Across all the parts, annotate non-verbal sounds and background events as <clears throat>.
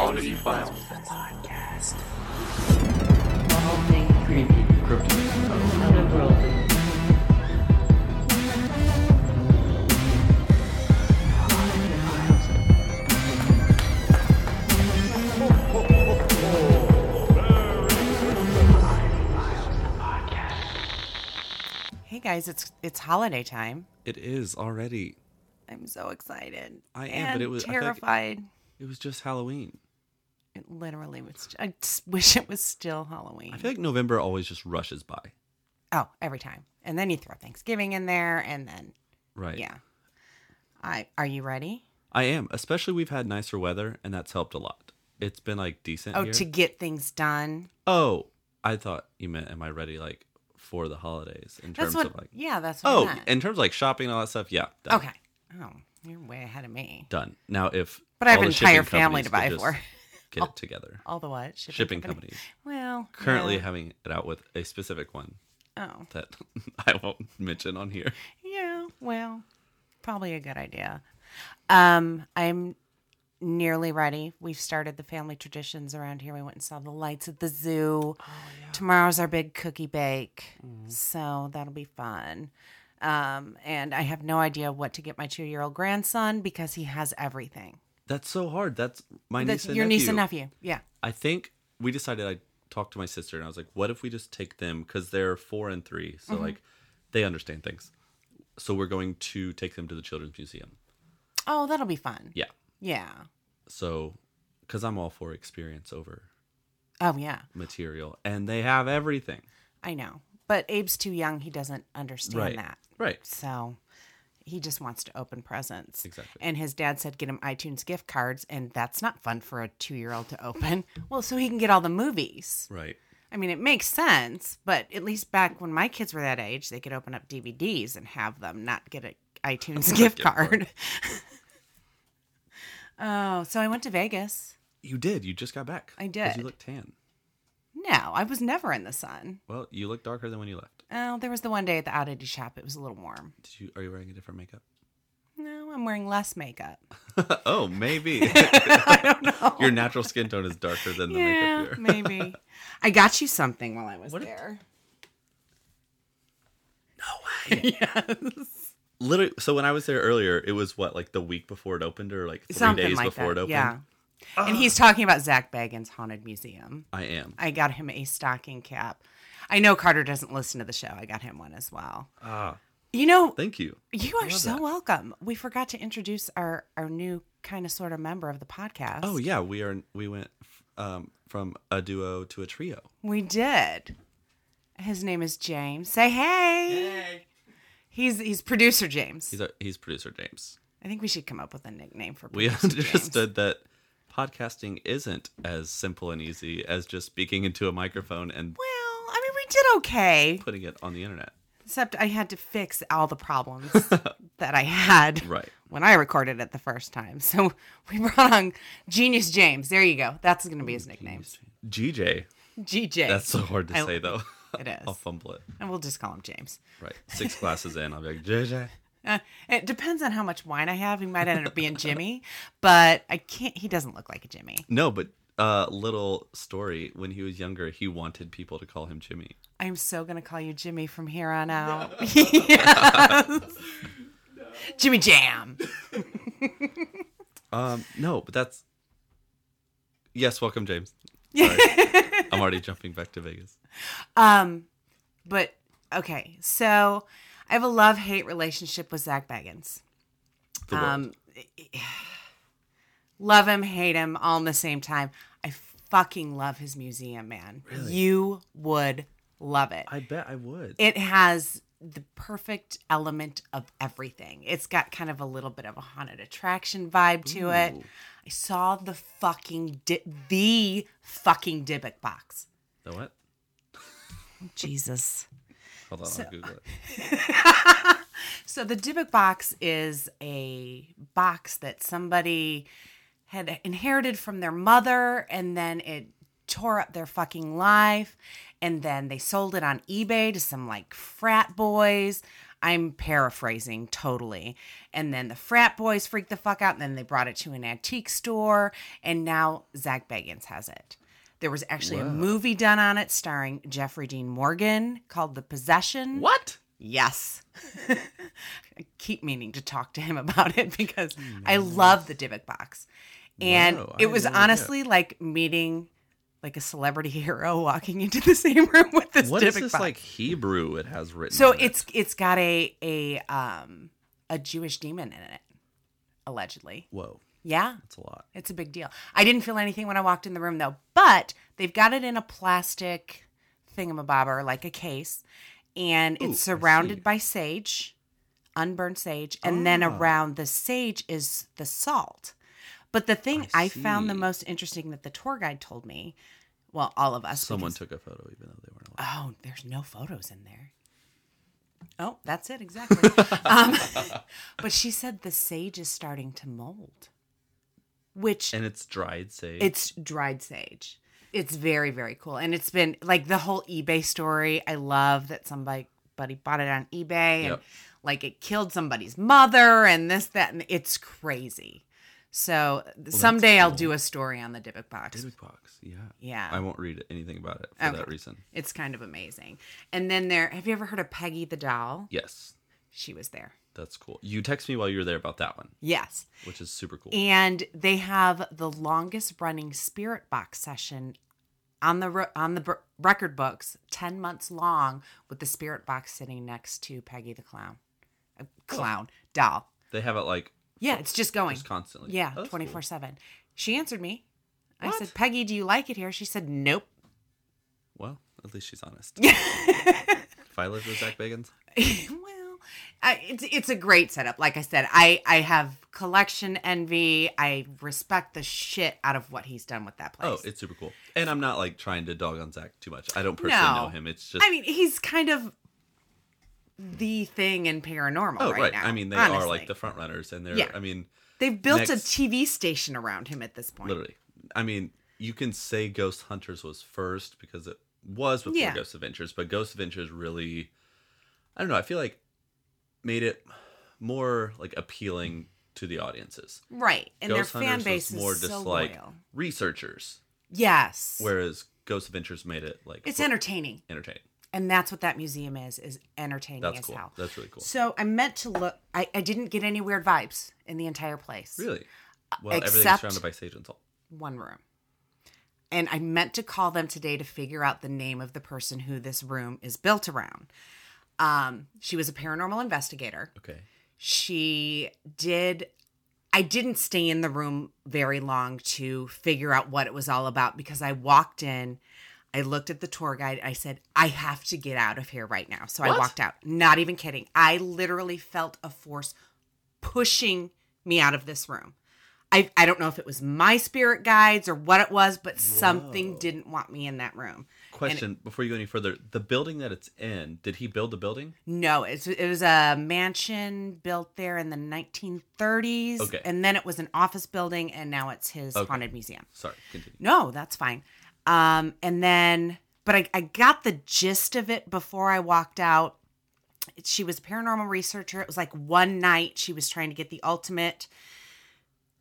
Oddity Files. Podcast. All things creepy. Otherworldly. Hey guys, it's it's holiday time. It is already. I'm so excited. I am, but it was- I feel like- terrified. It was just Halloween. It literally was. I just <laughs> wish it was still Halloween. I feel like November always just rushes by. oh, every time, and then you throw Thanksgiving in there, and then Right. yeah. I are you ready? I am. Especially we've had nicer weather, and that's helped a lot. It's been like decent Oh, here. to get things done. oh, I thought you meant, am I ready like for the holidays in That's terms what. of like. yeah, that's what. I Oh, in terms of like shopping and all that stuff, yeah. Done. okay. Oh, you're way ahead of me. Done. Now, if But I have an entire family to buy could for. Get it together. All the what? Shipping company? companies Well, currently yeah. having it out with a specific one Oh, that <laughs> I won't mention on here. Yeah, well, probably a good idea. Um, I'm nearly ready. We've started the family traditions around here. We went and saw the lights at the zoo. Tomorrow's our big cookie bake, so that'll be fun. Um, and I have no idea what to get my two year old grandson because he has everything. That's so hard. That's my That's niece and your nephew. niece and nephew. Yeah. I think we decided I talked to my sister and I was like, what if we just take them because they're four and three, so Mm-hmm. like they understand things. So we're going to take them to the children's museum. Oh, that'll be fun. Yeah. Yeah. So, because I'm all for experience over Oh, yeah. material, and they have everything. I know. But Abe's too young. He doesn't understand Right. that. Right. So he just wants to open presents. Exactly. And his dad said get him iTunes gift cards, and that's not fun for a two year old to open. <laughs> well, so he can get all the movies. Right. I mean, it makes sense, but at least back when my kids were that age, they could open up DVDs and have them, not get an iTunes <laughs> gift card. <laughs> oh, so I went to Vegas. You did. You just got back. I did. You look tan. No, I was never in the sun. Well, you look darker than when you left. Oh, there was the one day at the oddity shop. It was a little warm. Did you? Are you wearing a different makeup? No, I'm wearing less makeup. <laughs> oh, maybe. <laughs> I don't know. Your natural skin tone is darker than the yeah, makeup here. <laughs> maybe. I got you something while I was What- there. No way. yes. Literally, so when I was there earlier, it was what like the week before it opened, or like three Something days like before that. it opened. Yeah. And he's talking about Zach Bagans' Haunted Museum. I am. I got him a stocking cap. I know Carter doesn't listen to the show. I got him one as well. Ah, You know, thank you. you are so that. welcome. We forgot to introduce our our new kind of sort of member of the podcast. Oh yeah, we are. We went um, from a duo to a trio. We did. His name is James. Say hey. Hey. He's he's producer James. He's a, he's producer James. I think we should come up with a nickname for We producer <laughs> James. understood that podcasting isn't as simple and easy as just speaking into a microphone and Well, I mean, we did okay. putting it on the internet. Except I had to fix all the problems <laughs> that I had Right. when I recorded it the first time. So <laughs> we brought on Genius James. There you go. That's going to be his nickname. GJ. GJ. That's so hard to I- say though. <laughs> It is. I'll fumble it. And we'll just call him James. Right. Six classes in, I'll be like JJ. Uh, it depends on how much wine I have. He might end up being Jimmy, but I can't. He doesn't look like a Jimmy. No, but uh, little story. When he was younger, he wanted people to call him Jimmy. I'm so going to call you Jimmy from here on out. <laughs> Yes. Jimmy Jam. Um, no, but that's yes. Welcome, James. <laughs> Sorry. I'm already jumping back to Vegas. Um, but okay, so I have a love hate relationship with Zach Bagans. Um, <sighs> love him, hate him, all in the same time. I fucking love his museum, man. Really? You would love it. I bet I would. It has the perfect element of everything. It's got kind of a little bit of a haunted attraction vibe to it. I saw the fucking di- the fucking Dybbuk box. the what? Jesus. Hold on, I'll Google it. <laughs> So the Dybbuk box is a box that somebody had inherited from their mother and then it tore up their fucking life and then they sold it on eBay to some like frat boys. I'm paraphrasing totally. And then the frat boys freaked the fuck out, and then they brought it to an antique store, and now Zach Bagans has it. There was actually a movie done on it starring Jeffrey Dean Morgan called The Possession. What? Yes. <laughs> I keep meaning to talk to him about it because I love the Dybbuk box. And Whoa, it was honestly like meeting like a celebrity <laughs> hero walking into the same room with this What Dybbuk is this box. like Hebrew it has written? so on it? it's it's got a a um a Jewish demon in it, allegedly. whoa, Yeah. It's a lot. It's a big deal. I didn't feel anything when I walked in the room though, but they've got it in a plastic thingamabobber, like a case, and Ooh, it's surrounded by sage, unburned sage, and then Ah. around the sage is the salt. But the thing I I, found the most interesting that the tour guide told me, well, all of us, Someone because- took a photo even though they weren't allowed. Oh, there's no photos in there. Oh, that's it exactly. <laughs> um, <laughs> but she said the sage is starting to mold, which And it's dried sage. it's dried sage. It's very very cool, and it's been like the whole eBay story. I love that somebody buddy bought it on eBay and Yep. like it killed somebody's mother and this that and it's crazy. So someday I'll cool. do a story on the Dybbuk box. Dybbuk box. Yeah. Yeah. I won't read anything about it for Okay. that reason. It's kind of amazing. And then there, have you ever heard of Peggy the doll? Yes, She was there. That's cool. You text me while you were there about that one, Yes. which is super cool. And they have the longest running spirit box session on the on the br- record books, 10 months long with the spirit box sitting next to Peggy the clown. A clown doll. they have it like Yeah, it's just going. just constantly. Yeah, Oh, that's twenty cool. four seven. She answered me. I said, Peggy, do you like it here? She said, Nope. Well, at least she's honest. <laughs> if I lived with Zach Bagans, well, I, it's it's a great setup. Like I said, I I have collection envy. I respect the shit out of what he's done with that oh, place. oh, it's super cool. And I'm not like trying to dog on Zach too much. I don't personally No. know him. It's just I mean, he's kind of the thing in paranormal oh right, right. now. I mean, they are like the front runners, and they're. Yeah. I mean, They've built next- a TV station around him at this point. literally. I mean, you can say Ghost Hunters was first because it was before Yeah. Ghost Adventures, but Ghost Adventures really, I don't know. I feel like made it more like appealing to the audiences. Right. And Ghost their fan base was more is just so like loyal. researchers, Yes. whereas Ghost Adventures made it like it's entertaining. entertaining. And that's what that museum is, is entertaining That's as cool. hell. That's really cool. So I meant to look I, I didn't get any weird vibes in the entire place. Really? Uh, well, everything's except- surrounded by sage and salt. one room. And I meant to call them today to figure out the name of the person who this room is built around. Um, she was a paranormal investigator. Okay. She did. I didn't stay in the room very long to figure out what it was all about because I walked in, I looked at the tour guide, I said, I have to get out of here right now. So I walked out. Not even kidding. I literally felt a force pushing me out of this room. I, I don't know if it was my spirit guides or what it was, but something didn't want me in that room. Question before you go any further: the building that it's in, did he build the building? No, it's, it was a mansion built there in the 1930s. Okay. And then it was an office building, and now it's his Okay. haunted museum. Sorry, continue. No, that's fine. Um, and then, but I, I got the gist of it before I walked out. She was a paranormal researcher. It was like one night she was trying to get the ultimate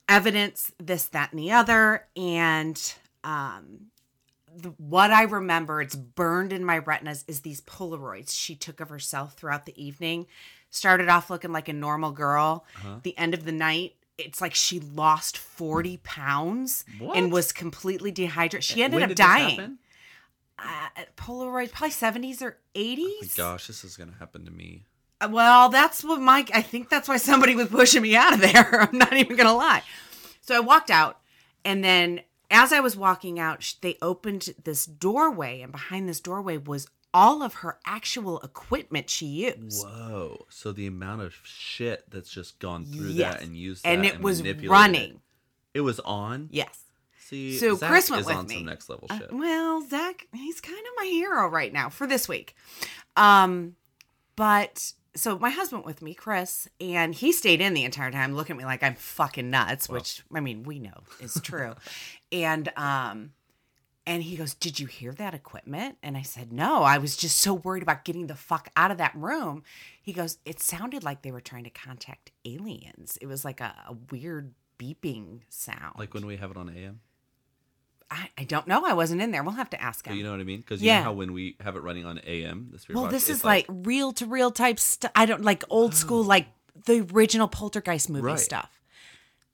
evidence, this, that, and the other. And um, the, what I remember, it's burned in my retinas, is these Polaroids she took of herself throughout the evening. Started off looking like a normal girl. Uh-huh. The end of the night, it's like she lost 40 pounds What? and was completely dehydrated. She ended up dying. Uh, Polaroids, probably 70s or 80s. Oh my gosh, this is gonna happen to me. Uh, Well, that's what Mike. I think that's why somebody was pushing me out of there. <laughs> I'm not even gonna lie. So I walked out, and then as I was walking out, they opened this doorway, and behind this doorway was all of her actual equipment she used, Whoa! So the amount of shit that's just gone through Yes. that and used and it was running. It. It was on. Yes. See, So Zach Chris went is with on me. some next level Uh, shit. well, Zach, he's kind of my hero right now for this week. Um, but so my husband with me, Chris, and he stayed in the entire time, looking at me like I'm fucking nuts, which I mean we know is true. <laughs> and um, And he goes, Did you hear that equipment? And I said, No, I was just so worried about getting the fuck out of that room. He goes, It sounded like they were trying to contact aliens. It was like a, a weird beeping sound. Like when we have it on AM. I, I don't know. I wasn't in there. We'll have to ask him. you know what I mean? Because you Yeah. know how when we have it running on AM, spirit well, box, this is like, reel to reel type stuff. I don't like old school, <gasps> like the original Poltergeist movie Right. stuff.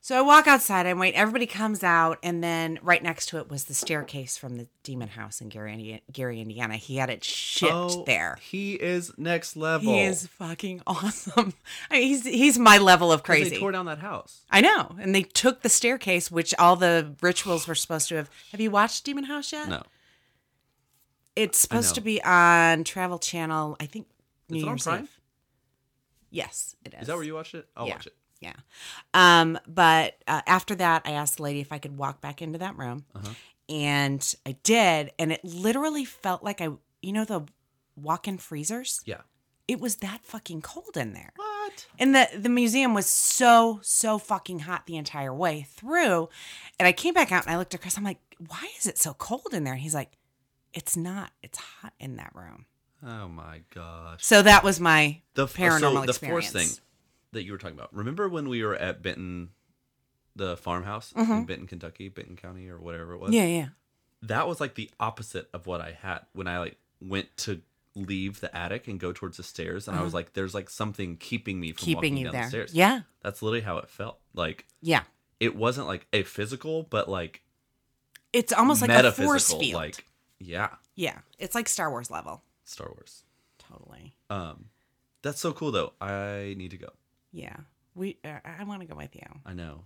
So I walk outside, I wait, everybody comes out, and then right next to it was the staircase from the demon house in Gary, Gary Indiana. He had it shipped oh, there. He is next level. He is fucking <laughs> awesome. I mean, he's he's my level of crazy. They tore down that house. I know, and they took the staircase, which all the rituals were supposed to have. Have you watched Demon House yet? No. It's supposed to be on Travel Channel. I think New Is it on Year's Prime? Eve. Yes, it is. Is that where you watched it? I'll Yeah. watch it. Yeah. Um, but uh, after that, I asked the lady if I could walk back into that room, Uh-huh. and I did, and it literally felt like I, you know, the walk-in freezers. Yeah. It was that fucking cold in there. What? And the the museum was so so fucking hot the entire way through. And I came back out and I looked at Chris. I'm like, why is it so cold in there? And he's like, it's not. It's hot in that room. Oh my gosh. So that was my The paranormal so the experience. force thing that you were talking about. Remember when we were at Benton, the farmhouse Mm-hmm. in Benton, Kentucky, Benton County, or whatever it was. Yeah, yeah. That was like the opposite of what I had when I like went to leave the attic and go towards the stairs, and I was like, "There's like something keeping me from Uh-huh. Keeping walking you down there. the stairs." Yeah. That's literally how it felt. Like Yeah. it wasn't like a physical, but like It's almost like a force field. Like yeah, yeah. It's like Star Wars level. Star Wars. Totally. Um, that's so cool though. I need to go. Yeah. We. Uh, I want to go with you. I know.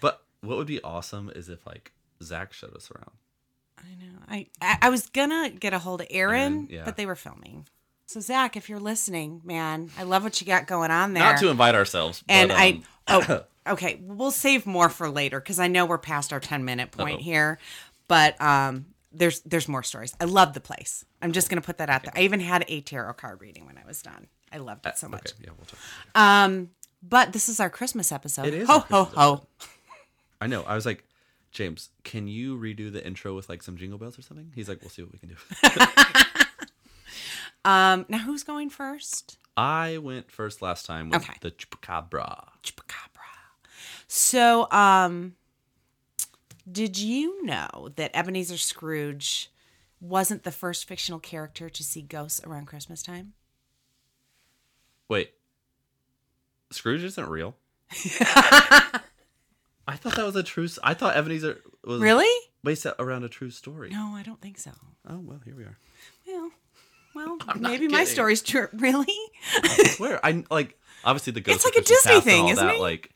But what would be awesome is if like Zach showed us around. I know. I I, I was gonna get a hold of Aaron, Aaron, yeah. but they were filming. So Zach, if you're listening, man, I love what you got going on there. Not to invite ourselves, but, and I um, oh <laughs> okay, we'll save more for later because I know we're past our ten minute point Uh-oh. here, but um. There's there's more stories. I love the place. I'm just gonna put that out there. I even had a tarot card reading when I was done. I loved it so much. okay, yeah, we'll talk. Um, but this is our Christmas episode. It is Ho ho ho. I know. I was like, James, can you redo the intro with like some jingle bells or something? He's like, we'll see what we can do. <laughs> Um, now who's going first? I went first last time with Okay. the chupacabra. Chupacabra. So, um, did you know that Ebenezer Scrooge wasn't the first fictional character to see ghosts around Christmas time? Wait, Scrooge isn't real. <laughs> I thought that was a true. I thought Ebenezer was Really? based around a true story. No, I don't think so. Oh well, here we are. Well, well, <laughs> not maybe my story's true. Really? I swear, I like obviously the ghost. It's like a Disney thing, all isn't that, it? Like,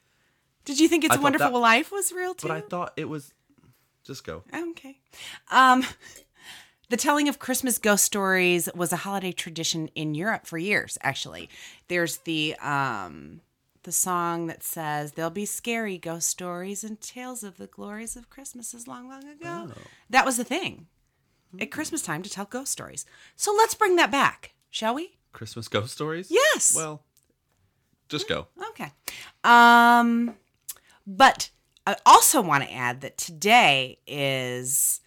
Did you think It's I a Wonderful that- Life was real too? but I thought it was. Just go. Okay. Um, the telling of Christmas ghost stories was a holiday tradition in Europe for years. Actually, there's the um, the song that says there'll be scary ghost stories and tales of the glories of Christmases long, long ago. Oh. That was the thing at Christmas time to tell ghost stories. So let's bring that back, shall we? Christmas ghost stories. Yes. Well, just go. Okay. Um, but I also want to add that today is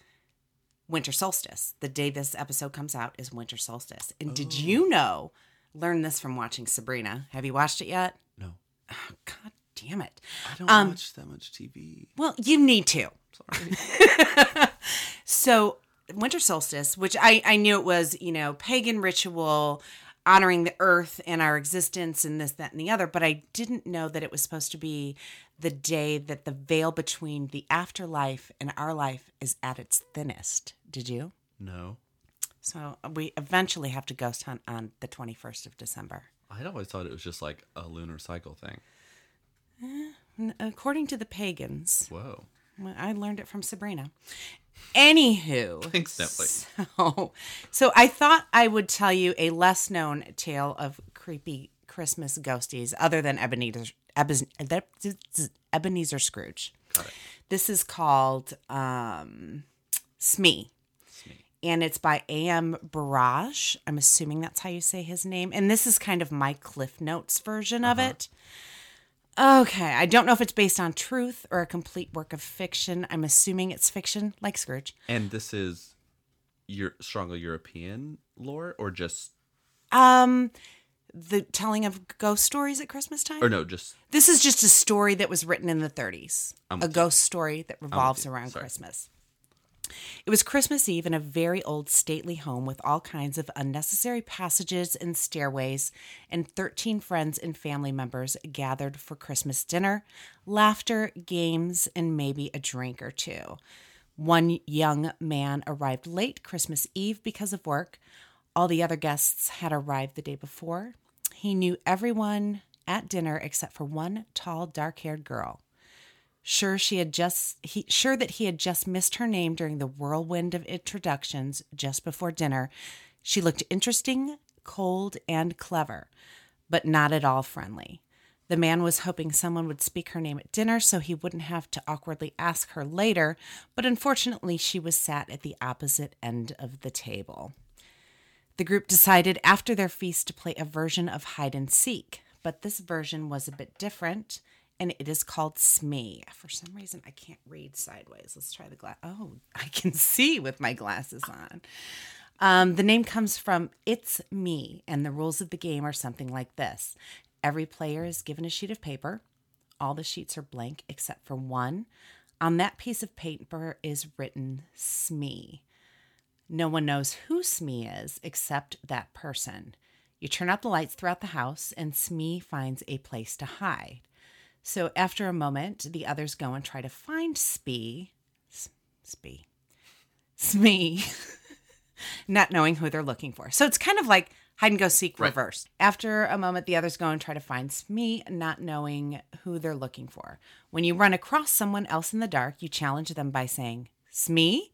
winter solstice. The day this episode comes out is winter solstice. And did you know? Learn this from watching Sabrina. Have you watched it yet? No, Oh, God damn it. I don't Um, watch that much TV. Well, you need to. Sorry. <laughs> So, winter solstice, which I, I knew it was, you know, pagan ritual honoring the earth and our existence and this, that, and the other, but I didn't know that it was supposed to be the day that the veil between the afterlife and our life is at its thinnest. Did you? no, So, uh, we eventually have to ghost hunt on the 21st of December. I'd always thought it was just like a lunar cycle thing. Eh, n- According to the pagans, Whoa. I learned it from Sabrina. Anywho, Thanks, Netflix. So, so I thought I would tell you a less known tale of creepy Christmas ghosties other than Ebenezer, Ebenezer, Ebenezer Scrooge. This is called um, Smee. Smee. And it's by A.M. Burrage. I'm assuming that's how you say his name. And this is kind of my Cliff Notes version of it. Okay, I don't know if it's based on truth or a complete work of fiction. I'm assuming it's fiction, like Scrooge. And this is your strongly European lore, or just Um, the telling of ghost stories at Christmas time. or no, just This is just a story that was written in the 30s, I'm a with you. ghost story that revolves around Sorry. Christmas. It was Christmas Eve in a very old stately home with all kinds of unnecessary passages and stairways, and 13 friends and family members gathered for Christmas dinner, laughter, games, and maybe a drink or two. One young man arrived late Christmas Eve because of work. All the other guests had arrived the day before. He knew everyone at dinner except for one tall, dark haired girl. Sure she had just he sure that he had just missed her name during the whirlwind of introductions just before dinner. She looked interesting, cold, and clever, but not at all friendly. The man was hoping someone would speak her name at dinner so he wouldn't have to awkwardly ask her later, but unfortunately she was sat at the opposite end of the table. The group decided after their feast to play a version of hide and seek, but this version was a bit different and it is called Smee. For some reason, I can't read sideways. Let's try the glass. Oh, I can <laughs> see with my glasses on. Um, the name comes from It's Me, and the rules of the game are something like this Every player is given a sheet of paper. All the sheets are blank except for one. On that piece of paper is written Smee. No one knows who Smee is except that person. You turn out the lights throughout the house, and Smee finds a place to hide. So after a moment, the others go and try to find Spee. Spee. Smee. <laughs> not knowing who they're looking for. So it's kind of like hide and go seek Right. reversed. After a moment, the others go and try to find Smee, not knowing who they're looking for. When you run across someone else in the dark, you challenge them by saying, Smee.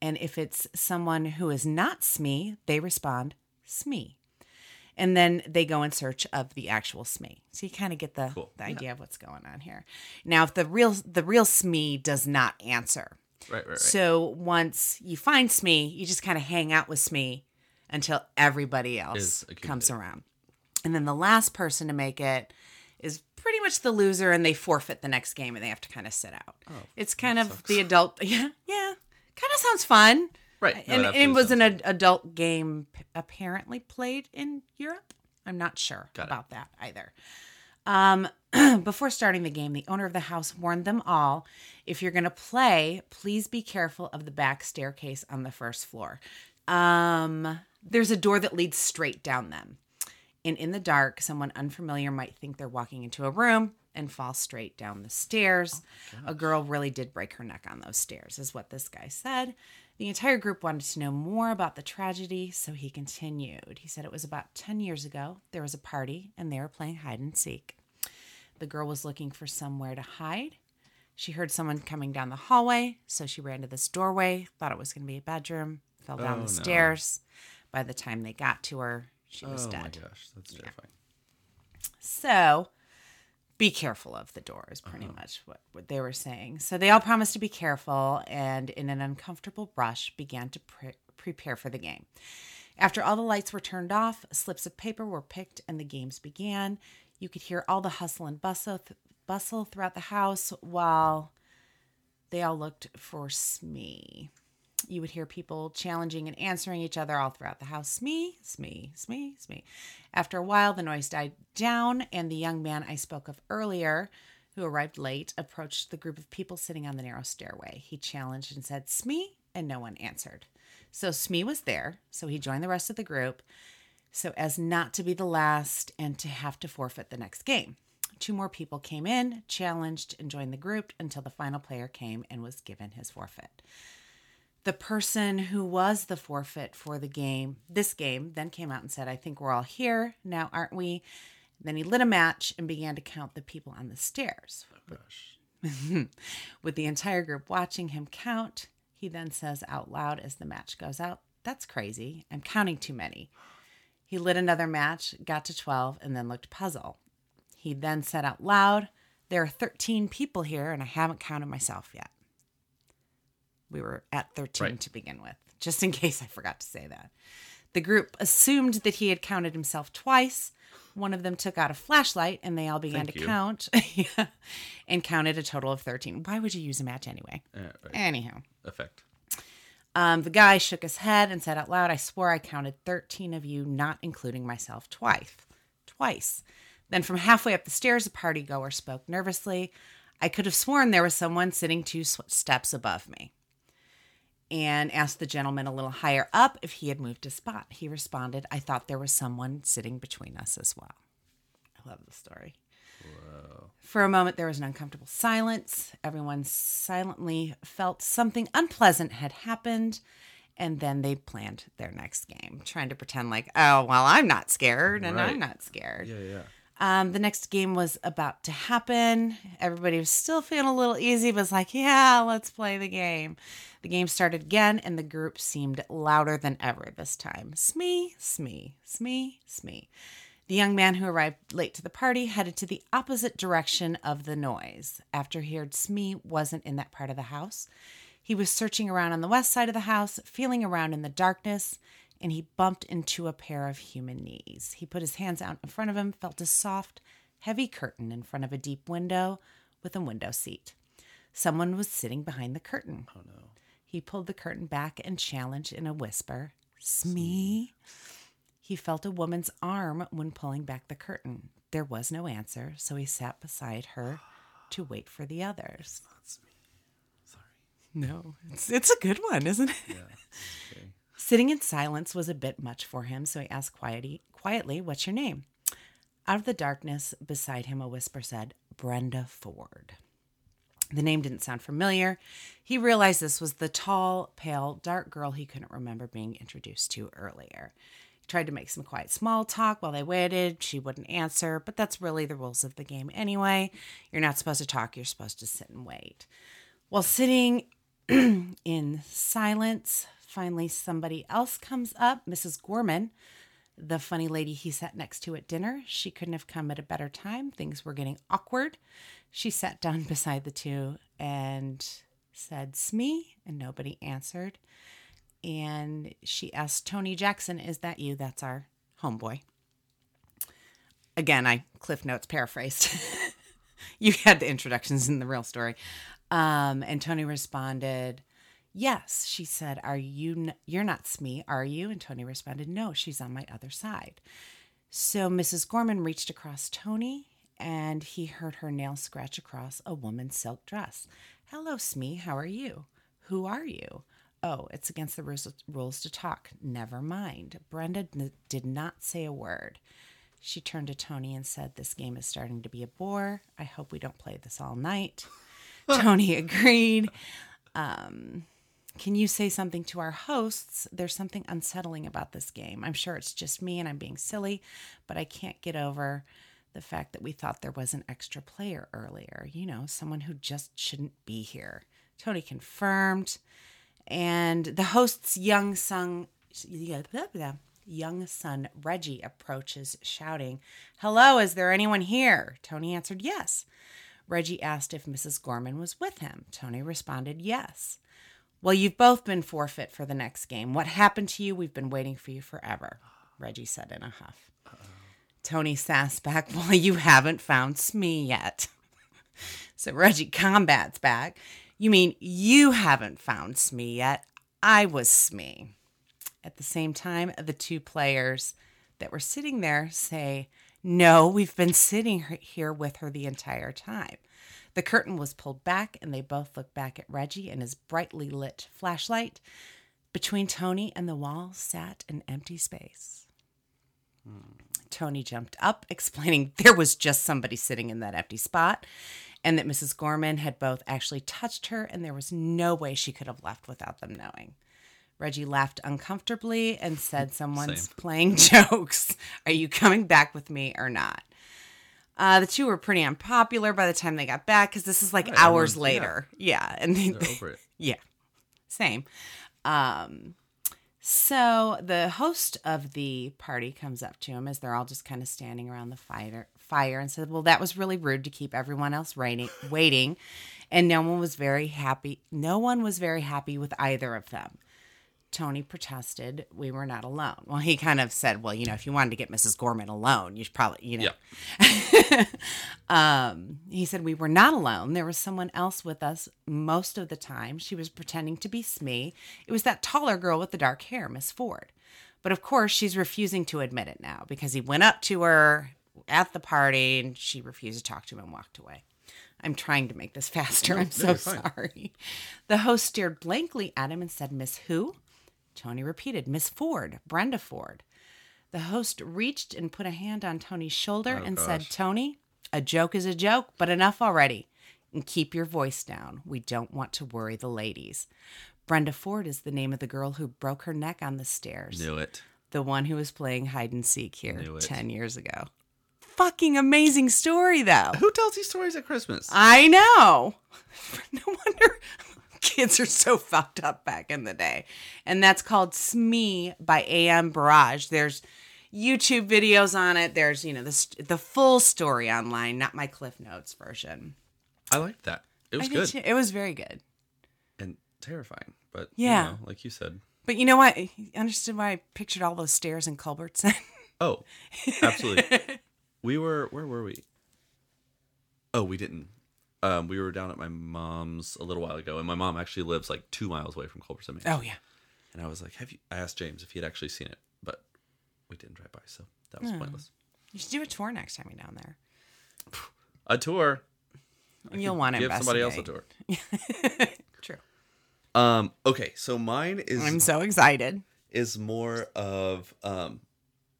And if it's someone who is not Smee, they respond, Smee. And then they go in search of the actual Smee. So you kind of get the, Cool. the idea of what's going on here. Now, if the real the real Smee does not answer, right, right, right. so once you find Smee, you just kind of hang out with Smee until everybody else comes around. And then the last person to make it is pretty much the loser and they forfeit the next game and they have to kind of sit out. Oh, it's kind of the adult <laughs> yeah, yeah. Kind of sounds fun. Right. No, and it was an ad- adult game apparently played in Europe. I'm not sure Got it. about that either. Um, <clears throat> before starting the game, the owner of the house warned them all if you're going to play, please be careful of the back staircase on the first floor. Um, there's a door that leads straight down them. And in the dark, someone unfamiliar might think they're walking into a room and fall straight down the stairs. Oh a girl really did break her neck on those stairs, is what this guy said. The entire group wanted to know more about the tragedy, so he continued. He said it was about 10 years ago. There was a party, and they were playing hide and seek. The girl was looking for somewhere to hide. She heard someone coming down the hallway, so she ran to this doorway, thought it was going to be a bedroom, fell down Oh, the no. stairs. By the time they got to her, she was oh dead. Oh my gosh, that's terrifying. So be careful of the door is pretty uh-huh. much what, what they were saying. So they all promised to be careful and, in an uncomfortable rush, began to pre- prepare for the game. After all the lights were turned off, slips of paper were picked and the games began. You could hear all the hustle and bustle, th- bustle throughout the house while they all looked for Smee. You would hear people challenging and answering each other all throughout the house. Smee, Smee, Smee, Smee. After a while, the noise died down, and the young man I spoke of earlier, who arrived late, approached the group of people sitting on the narrow stairway. He challenged and said, Smee, and no one answered. So Smee was there, so he joined the rest of the group so as not to be the last and to have to forfeit the next game. Two more people came in, challenged, and joined the group until the final player came and was given his forfeit. The person who was the forfeit for the game, this game, then came out and said, I think we're all here now, aren't we? Then he lit a match and began to count the people on the stairs. Oh <laughs> With the entire group watching him count, he then says out loud as the match goes out, That's crazy. I'm counting too many. He lit another match, got to 12, and then looked puzzled. He then said out loud, There are 13 people here, and I haven't counted myself yet. We were at 13 Right. to begin with, just in <laughs> case I forgot to say that. The group assumed that he had counted himself twice. one of them took out a flashlight and they all began Thank to you. count Yeah. <laughs> and counted a total of 13. Why would you use a match anyway? Eh, right. Anyhow, Effect. um, the guy shook his head and said out loud, I swore I counted 13 of you, not including myself, twice. Twice. Then from halfway up the stairs, a party goer spoke nervously. I could have sworn there was someone sitting two steps above me and asked the gentleman a little higher up if he had moved his spot. He responded, I thought there was someone sitting between us as well. I love the story. For a moment, there was an uncomfortable silence. Everyone silently felt something unpleasant had happened. And then they planned their next game, trying to pretend like, oh, well, I'm not scared and Right. I'm not scared. Yeah, yeah. Um, the next game was about to happen. Everybody was still feeling a little easy, but was like, yeah, let's play the game. The game started again, and the group seemed louder than ever this time. Smee, smee, smee, smee. The young man who arrived late to the party headed to the opposite direction of the noise. After he heard Smee wasn't in that part of the house, he was searching around on the west side of the house, feeling around in the darkness, and he bumped into a pair of human knees. He put his hands out in front of him, felt a soft, heavy curtain in front of a deep window with a window seat. Someone was sitting behind the curtain. Oh no. He pulled the curtain back and challenged in a whisper, Smee? He felt a woman's arm when pulling back the curtain. There was no answer, so he sat beside her to wait for the others. That's me. Sorry. No, it's, it's a good one, isn't it? Yeah. Okay. Sitting in silence was a bit much for him, so he asked quietly, quietly, What's your name? Out of the darkness beside him, a whisper said, Brenda Ford. The name didn't sound familiar. He realized this was the tall, pale, dark girl he couldn't remember being introduced to earlier. He tried to make some quiet small talk while they waited. She wouldn't answer, but that's really the rules of the game anyway. You're not supposed to talk, you're supposed to sit and wait. While sitting <clears throat> in silence, finally somebody else comes up, Mrs. Gorman, the funny lady he sat next to at dinner. She couldn't have come at a better time. Things were getting awkward. She sat down <laughs> beside the two and said, Smee, and nobody answered. And she asked Tony Jackson, Is that you? That's our homeboy. Again, I Cliff Notes paraphrased. <laughs> you had the introductions in the real story. Um, and Tony responded, Yes. She said, Are you, n- you're not Smee, are you? And Tony responded, No, she's on my other side. So Mrs. Gorman reached across Tony and he heard her nail scratch across a woman's silk dress. Hello, Smee, how are you? Who are you? Oh, it's against the rules, to talk. Never mind. Brenda n- did not say a word. She turned to Tony and said, This game is starting to be a bore. I hope we don't play this all night. <laughs> Tony agreed. Um, can you say something to our hosts? There's something unsettling about this game. I'm sure it's just me and I'm being silly, but I can't get over the fact that we thought there was an extra player earlier. You know, someone who just shouldn't be here. Tony confirmed. And the host's young son, young son Reggie approaches, shouting, "Hello, is there anyone here?" Tony answered, "Yes." Reggie asked if Mrs. Gorman was with him. Tony responded, "Yes." Well, you've both been forfeit for the next game. What happened to you? We've been waiting for you forever, Reggie said in a huff. Tony sassed back, Well, you haven't found Smee yet. <laughs> so Reggie combats back. You mean you haven't found Smee yet? I was Smee. At the same time, the two players that were sitting there say, No, we've been sitting here with her the entire time. The curtain was pulled back, and they both looked back at Reggie and his brightly lit flashlight. Between Tony and the wall sat an empty space. Tony jumped up, <laughs> explaining there was just somebody sitting in that empty spot and that Mrs. Gorman had both actually touched her and there was no way she could have left without them knowing. Reggie laughed uncomfortably and said, <laughs> Someone's Same. playing <laughs> jokes. Are you coming back with me or not? Uh, the two were pretty unpopular by the time they got back because this is like Right, hours everyone's- yeah. later. Yeah. And they, it. <laughs> yeah, same. Um, so the host of the party comes up to him as they're all just kind of standing around the fire, fire and said, "Well, that was really rude to keep everyone else waiting, waiting, and no one was very happy. No one was very happy with either of them." Tony protested we were not alone. Well, he kind of said, well, you know, if you wanted to get Mrs. Gorman alone, you should probably, you know. Yeah. <laughs> um, he said we were not alone. There was someone else with us most of the time. She was pretending to be Smee. It was that taller girl with the dark hair, Miss Ford. But of course, she's refusing to admit it now because he went up to her at the party and she refused to talk to him and walked away. I'm trying to make this <laughs> faster. I'm so sorry. The host stared blankly at him and said, Miss who? Tony repeated, Miss Ford, Brenda Ford. The host reached and put a hand on Tony's shoulder Oh, and said. Tony, a joke is a joke, but enough already. And keep your voice down. We don't want to worry the ladies. Brenda Ford is the name of the girl who broke her neck on the stairs. Knew it. The one who was playing hide and seek here 10 years ago. Fucking amazing story, though. Who tells these stories at Christmas? I know. <laughs> No wonder <laughs> kids are so fucked up back in the day. And that's called Smee by AM Burrage. There's YouTube videos on it. There's, you know, the, st- the full story online, not my Cliff Notes version. I liked that. It was I good. It was very good. and terrifying, but Yeah. you know, like you said. But you know what? You understood why I pictured all those stairs in Culbertson? <laughs> Oh, absolutely. we were where were we? Oh, we didn't. Um, we were down at my mom's a little while ago, and my mom actually lives like two miles away from Culbertson. Mansion. oh, yeah. And I was like, "Have you?" I asked James if he had actually seen it, but we didn't drive by, so that was pointless. You should do a tour next time you're down there. A tour. And you'll want to Give somebody else a tour. <laughs> True. Um. Okay, so mine is I'm so excited. is more of um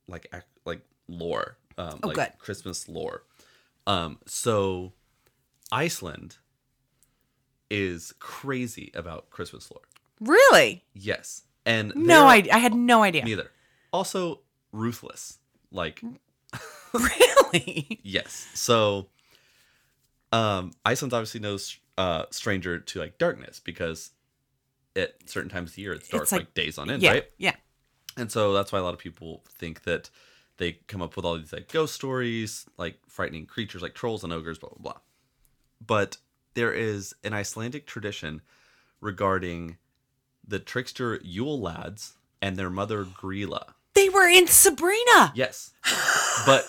like like lore um Oh, like good. christmas lore um so iceland is crazy about christmas lore Really? yes and No, I, I had no idea. neither also ruthless like <laughs> Really? yes so um iceland's obviously no uh stranger to like darkness because at certain times of the year it's dark It's like, like- days on end yeah. right Yeah. And so that's why a lot of people think that they come up with all these like ghost stories, like frightening creatures like trolls and ogres, blah blah blah. But there is an Icelandic tradition regarding the trickster Yule lads and their mother Grilla. They were in Sabrina. Yes. but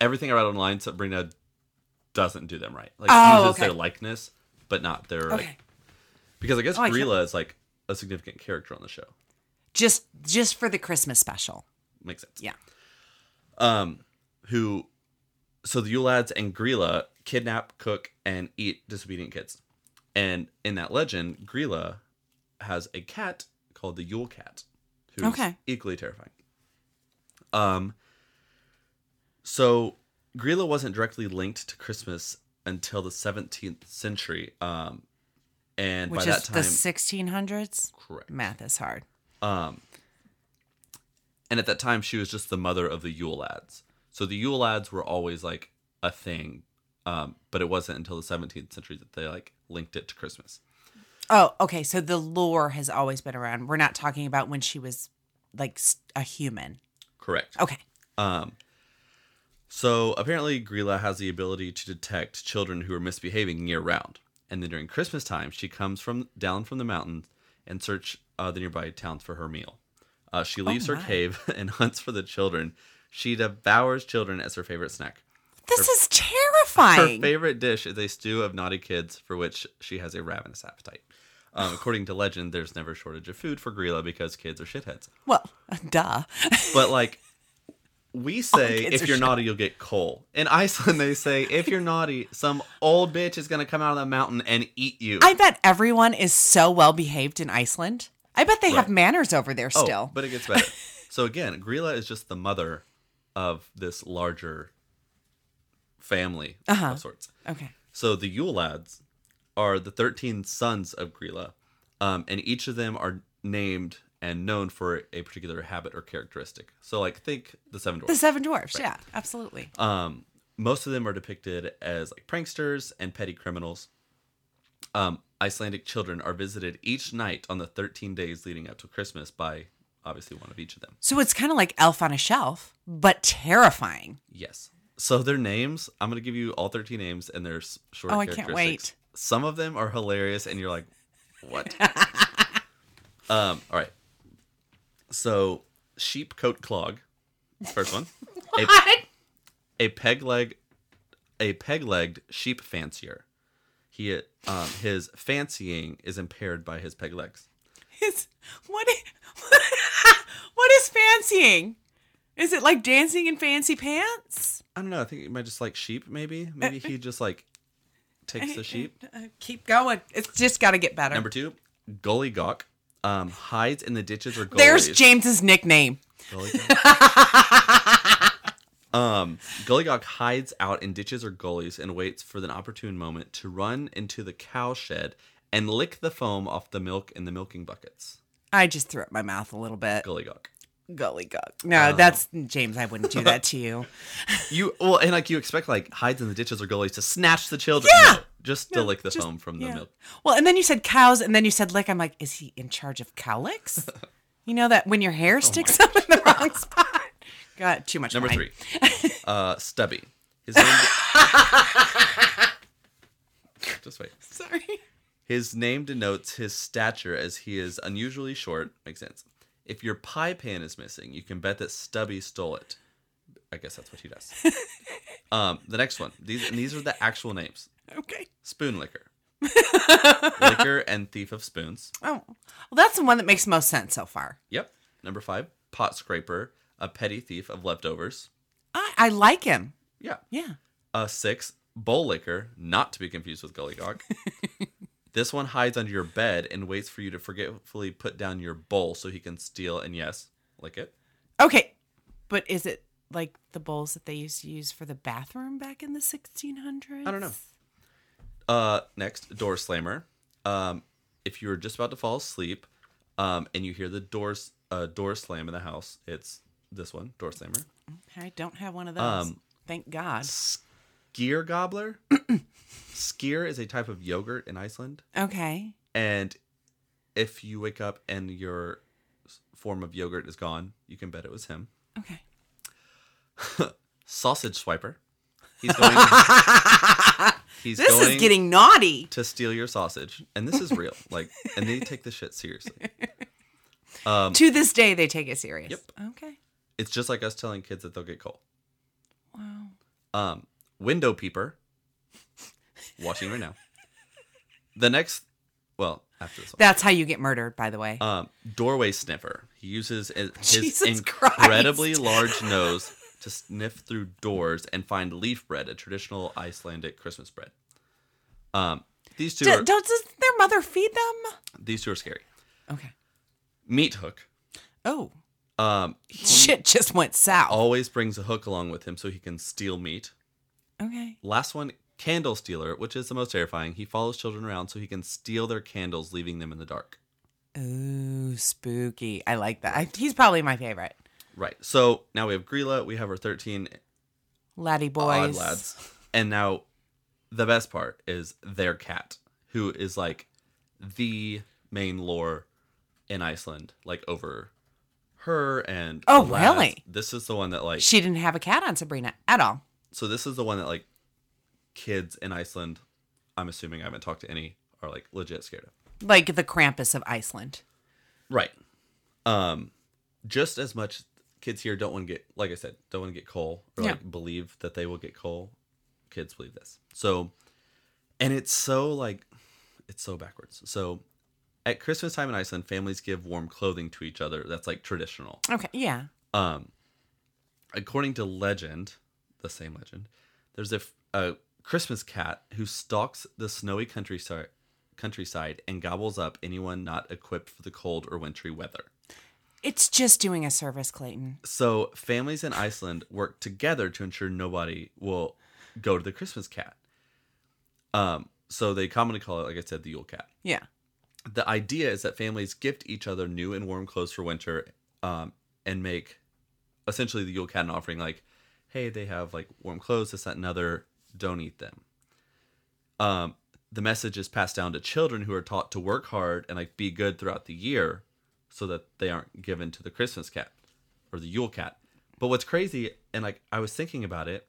everything I read online, Sabrina doesn't do them right. Like Oh, uses okay. their likeness, but not their like because I guess Oh, I Grilla is like a significant character on the show. Just just for the Christmas special. Makes sense. Yeah. um, who, so the Yule lads and Grilla kidnap, cook, and eat disobedient kids. And in that legend, Grilla has a cat called the Yule cat, who's Okay. equally terrifying. Um, so Grilla wasn't directly linked to Christmas until the 17th century. Um, and Which by is that time, the 1600s. correct. Math is hard. Um, and at that time, she was just the mother of the Yule lads. So the Yule lads were always like a thing, um, but it wasn't until the 17th century that they like linked it to Christmas. Oh, okay. So the lore has always been around. We're not talking about when she was like a human. Correct. Okay. Um, so apparently, Grilla has the ability to detect children who are misbehaving year round. And then during Christmas time, she comes from down from the mountains and search uh, the nearby towns for her meal. Uh, she leaves her cave <laughs> and hunts for the children. She devours children as her favorite snack. This is Her favorite dish is a stew of naughty kids for which she has a ravenous appetite. Um, <sighs> according to legend, there's never shortage of food for Grilla because kids are shitheads. well, <laughs> duh. But like, <laughs> we say if you're shit. naughty, you'll get coal. In Iceland, they say if you're naughty, some old bitch is gonna come out of the mountain and eat you. I bet everyone is so well behaved in Iceland. I bet they have manners over there oh, still. but it gets better. <laughs> so again, Grilla is just the mother of this larger family Uh-huh. of sorts. okay. So the Yule lads are the 13 sons of Grilla, um, and each of them are named and known for a particular habit or characteristic. So, like, think the Seven Dwarfs. The Seven Dwarfs. Yeah, absolutely. Um, most of them are depicted as like pranksters and petty criminals. Um, Icelandic children are visited each night on the 13 days leading up to Christmas by obviously one of each of them. So it's kind of like Elf on a Shelf, but terrifying. Yes. So their names, I'm going to give you all 13 names and their short Oh, I can't wait. Some of them are hilarious and you're like, what? <laughs> Um, all right. So, sheep coat clog. First one. <laughs> A, What? a peg leg, a peg legged sheep fancier. He um his fancying is impaired by his peg legs. Is what? i- <laughs> what is fancying? Is it like dancing in fancy pants? I don't know. I think he might just like sheep. Maybe maybe he just like takes the sheep. <laughs> Uh, keep going. It's just got to get better. Number two, gully gawk. Um, hides in the ditches or gullies. There's James's nickname. Gollygawk. <laughs> um, Gollygawk hides out in ditches or gullies and waits for the opportune moment to run into the cow shed and lick the foam off the milk in the milking buckets. I just threw up my mouth a little bit. Gollygawk. Gully gug. No, that's James. I wouldn't do that to you. <laughs> <laughs> You well, and like you expect like hides in the ditches or gullies to snatch the children. Yeah. No, just to lick the foam from the Yeah. milk. Well, and then you said cows, and then you said lick. I'm like, is he in charge of cowlicks? <laughs> you know that when your hair sticks up in the wrong spot. Got too much. Number wine. three, uh, Stubby. His name. just wait. Sorry. His name denotes his stature as he is unusually short. Makes sense. If your pie pan is missing, you can bet that Stubby stole it. I guess that's what he does. <laughs> um, the next one. These and these are the actual names. Okay. Spoon licker. licker <laughs> and thief of spoons. Oh, well, that's the one that makes most sense so far. Yep. Number five. Pot scraper. A petty thief of leftovers. I, I like him. Yeah. Yeah. Uh, six, bowl licker, not to be confused with Gullygog. <laughs> this one hides under your bed and waits for you to forgetfully put down your bowl so he can steal and yes, lick it. Okay, but is it like the bowls that they used to use for the bathroom back in the 1600s? I don't know. Uh, next, door slammer. Um, if you're just about to fall asleep, um, and you hear the doors uh, door slam in the house, it's this one, door slammer. I don't have one of those. Um, Thank God. Skyr gobbler. Skyr is a type of yogurt in Iceland. Okay. And if you wake up and your form of yogurt is gone, you can bet it was him. Okay. <laughs> Sausage swiper. He's <laughs> going. he's This going is getting naughty. to steal your sausage, and this is real. Like, and they take this shit seriously. <laughs> Um, to this day, they take it serious. Yep. Okay. It's just like us telling kids that they'll get coal. Wow. Um, window peeper. <laughs> Watching right now. The next, well, after this one. That's how you get murdered, by the way. Um, doorway sniffer. He uses his <laughs> Jesus incredibly Christ. large nose to sniff through doors and find leaf bread, a traditional Icelandic Christmas bread. Um, these two D- are don't does their mother feed them? these two are scary. Okay. Meat hook. Oh, Um, shit just went south. always brings a hook along with him so he can steal meat. Okay. Last one, candle stealer, which is the most terrifying. He follows children around so he can steal their candles, leaving them in the dark. Ooh, spooky. I like that. I, he's probably my favorite. Right. So now we have Grilla. We have our thirteen Laddie odd boys. lads. And now the best part is their cat, who is like the main lore in Iceland, like over her and Oh, lads. really? This is the one that like She didn't have a cat on Sabrina at all. So this is the one that like kids in Iceland, I'm assuming I haven't talked to any, are like legit scared of. Like the Krampus of Iceland. Right. Um just as much kids here don't want to get like I said, don't want to get coal or like believe that they will get coal. Kids believe this. So and it's so like it's so backwards. So at Christmas time in Iceland, families give warm clothing to each other. That's like traditional. Okay. Yeah. Um according to legend, the same legend, there's a, a Christmas cat who stalks the snowy countryside countryside and gobbles up anyone not equipped for the cold or wintry weather. It's just doing a service, Clayton. So families in Iceland work together to ensure nobody will go to the Christmas cat. Um, so they commonly call it, like I said, the Yule cat. Yeah. The idea is that families gift each other new and warm clothes for winter, um, and make essentially the Yule cat an offering, like, hey, they have like warm clothes, this, that, and other. Don't eat them. Um, the message is passed down to children who are taught to work hard and like be good throughout the year, so that they aren't given to the Christmas cat or the Yule cat. But what's crazy, and like I was thinking about it,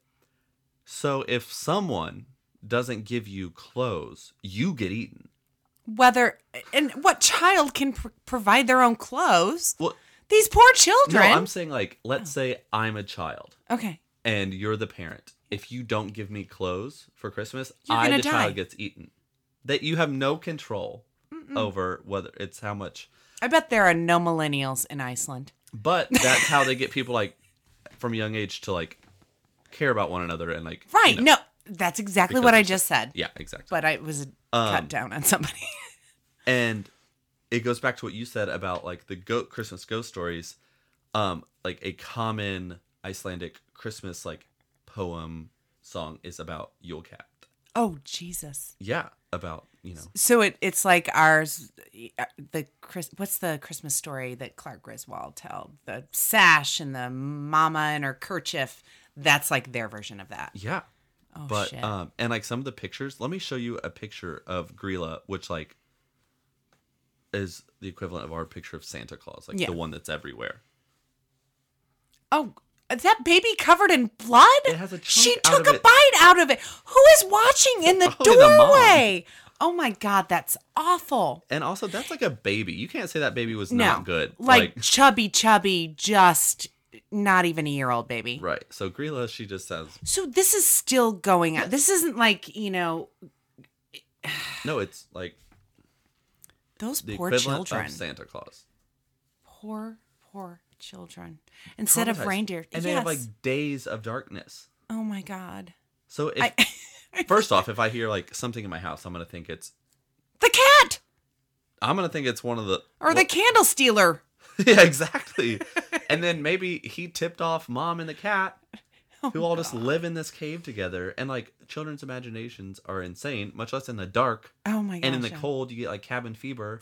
so if someone doesn't give you clothes, you get eaten. whether and what child can pr- provide their own clothes? Well, These poor children. no. I'm saying like, let's say I'm a child okay. And you're the parent. If you don't give me clothes for Christmas, You're I, the die. child, gets eaten. That you have no control over whether it's how much. I bet there are no millennials in Iceland. But <laughs> that's how they get people like from a young age to like care about one another and like you Right. know- No, that's exactly what I just said. Yeah, exactly. But I was a cut down on somebody. <laughs> and it goes back to what you said about like the goat christmas ghost stories um like a common icelandic christmas like poem song is about yule cat oh Jesus. yeah about you know So it it's like ours. uh, The Chris, what's the Christmas story that Clark Griswold told? The sash and the mama and her kerchief. That's like their version of that. yeah Oh but shit. um and like some of the pictures let me show you a picture of grilla which like is the equivalent of our picture of santa claus like Yeah. the one that's everywhere oh, that baby covered in blood. It has a chunk She took a it. bite out of it. Who is watching in the Probably the mom. doorway? Oh my god, that's awful. and also that's like a baby you can't say that baby was No, not good Like, chubby, chubby, just not even a year old baby. right so grilla she just says So this is still going on. This isn't like you know no it's like those the poor equivalent children. of Santa Claus. Poor, poor children. Instead of reindeer, and yes. they have like days of darkness. oh my god, So if I, <laughs> first off, if I hear like something in my house, I'm gonna think it's the cat I'm gonna think it's one of the or the candle stealer. <laughs> yeah exactly. and then maybe he tipped off mom and the cat, <laughs> Oh who all just live in this cave together. And like children's imaginations are insane, much less in the dark. Oh my god. and in the cold, you get like cabin fever.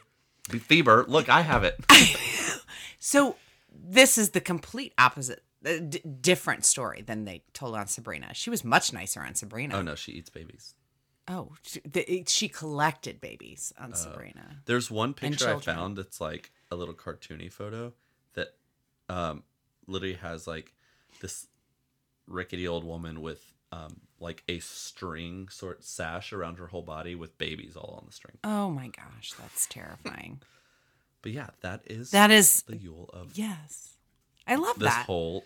Fever. Look, I have it. So this is the complete opposite, uh, d- different story than they told on Sabrina. She was much nicer on Sabrina. oh no, she eats babies. Oh, she, the, she collected babies on Sabrina. There's one picture I found that's like a little cartoony photo that um literally has like this rickety old woman with um like a string sort sash around her whole body with babies all on the string. Oh my gosh, that's terrifying. But yeah, that is that is the Yule of yes, I love this that. whole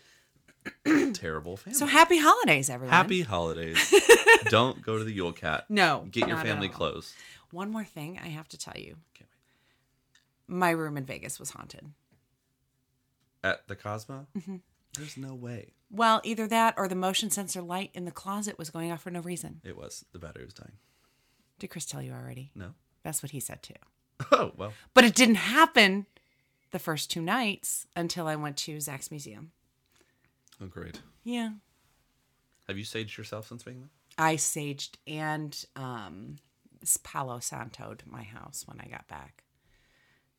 <clears throat> terrible family. So happy holidays, everyone. Happy holidays. <laughs> Don't go to the Yule Cat. No, Get your family clothes. One more thing I have to tell you. Can't My room in Vegas was haunted. At the Cosmo? Mm-hmm. There's no way. Well, either that or the motion sensor light in the closet was going off for no reason. It was. The battery was dying. Did Chris tell you already? No. That's what he said too. <laughs> Oh, well. But it didn't happen the first two nights until I went to Zak's museum. Oh, great. Yeah. Have you saged yourself since being there? I saged and um, Palo Santo'd my house when I got back.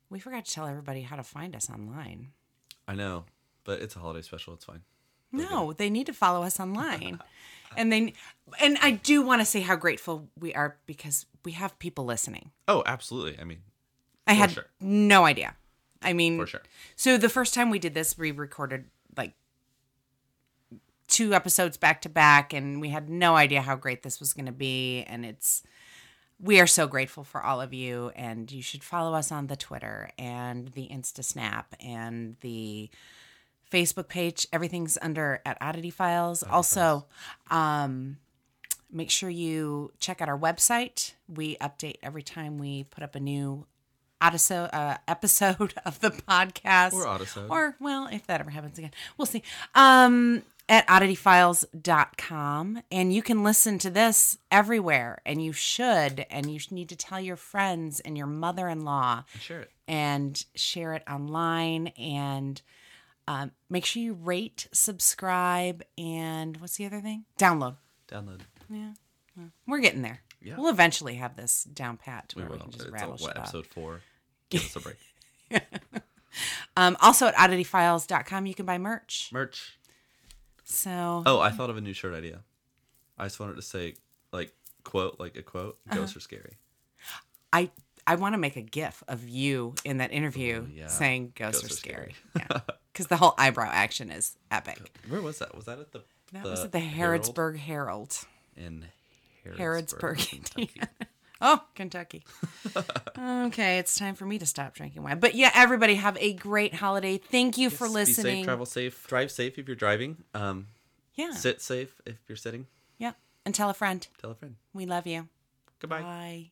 We forgot to tell everybody how to find us online. I know, but it's a holiday special. It's fine. No, they need to follow us online. <laughs> and they and I do want to say how grateful we are because we have people listening. Oh, absolutely. I mean, I had sure. no idea. I mean, For sure. So the first time we did this, we recorded like two episodes back to back, and we had no idea how great this was going to be. And it's we are so grateful for all of you, and you should follow us on the Twitter and the Insta Snap and the Facebook page. Everything's under at Oddity Files. also, um, make sure you check out our website. We update every time we put up a new episode, uh, episode <laughs> of the podcast. Or Odysode. Or, well, if that ever happens again, we'll see. Um, at oddityfiles.com. And you can listen to this everywhere, and you should. And you need to tell your friends and your mother in law share it. and share it online and um, make sure you rate, subscribe, and what's the other thing? Download. Download. Yeah, we're getting there. Yeah. We'll eventually have this down pat to We where we, will. can just It's rattle all, shit what, episode four? <laughs> Give us a break. Um, also at oddityfiles.com, you can buy merch. Merch. So Oh, I thought of a new shirt idea. I just wanted to say, like, quote, like a quote. Uh-huh. Ghosts are scary. I I want to make a gif of you in that interview Oh, yeah. saying ghosts, Ghosts are are scary. scary. yeah, <laughs> because the whole eyebrow action is epic. Where was that? Was that at the That was at the Harrodsburg Herald. in Harrodsburg, Harrodsburg, Kentucky? <laughs> Oh, Kentucky. <laughs> okay, it's time for me to stop drinking wine. But yeah, everybody have a great holiday. Thank you for Be listening. safe, travel safe, drive safe if you're driving. Um, yeah. sit safe if you're sitting. Yeah. And tell a friend. Tell a friend. We love you. Goodbye. Bye.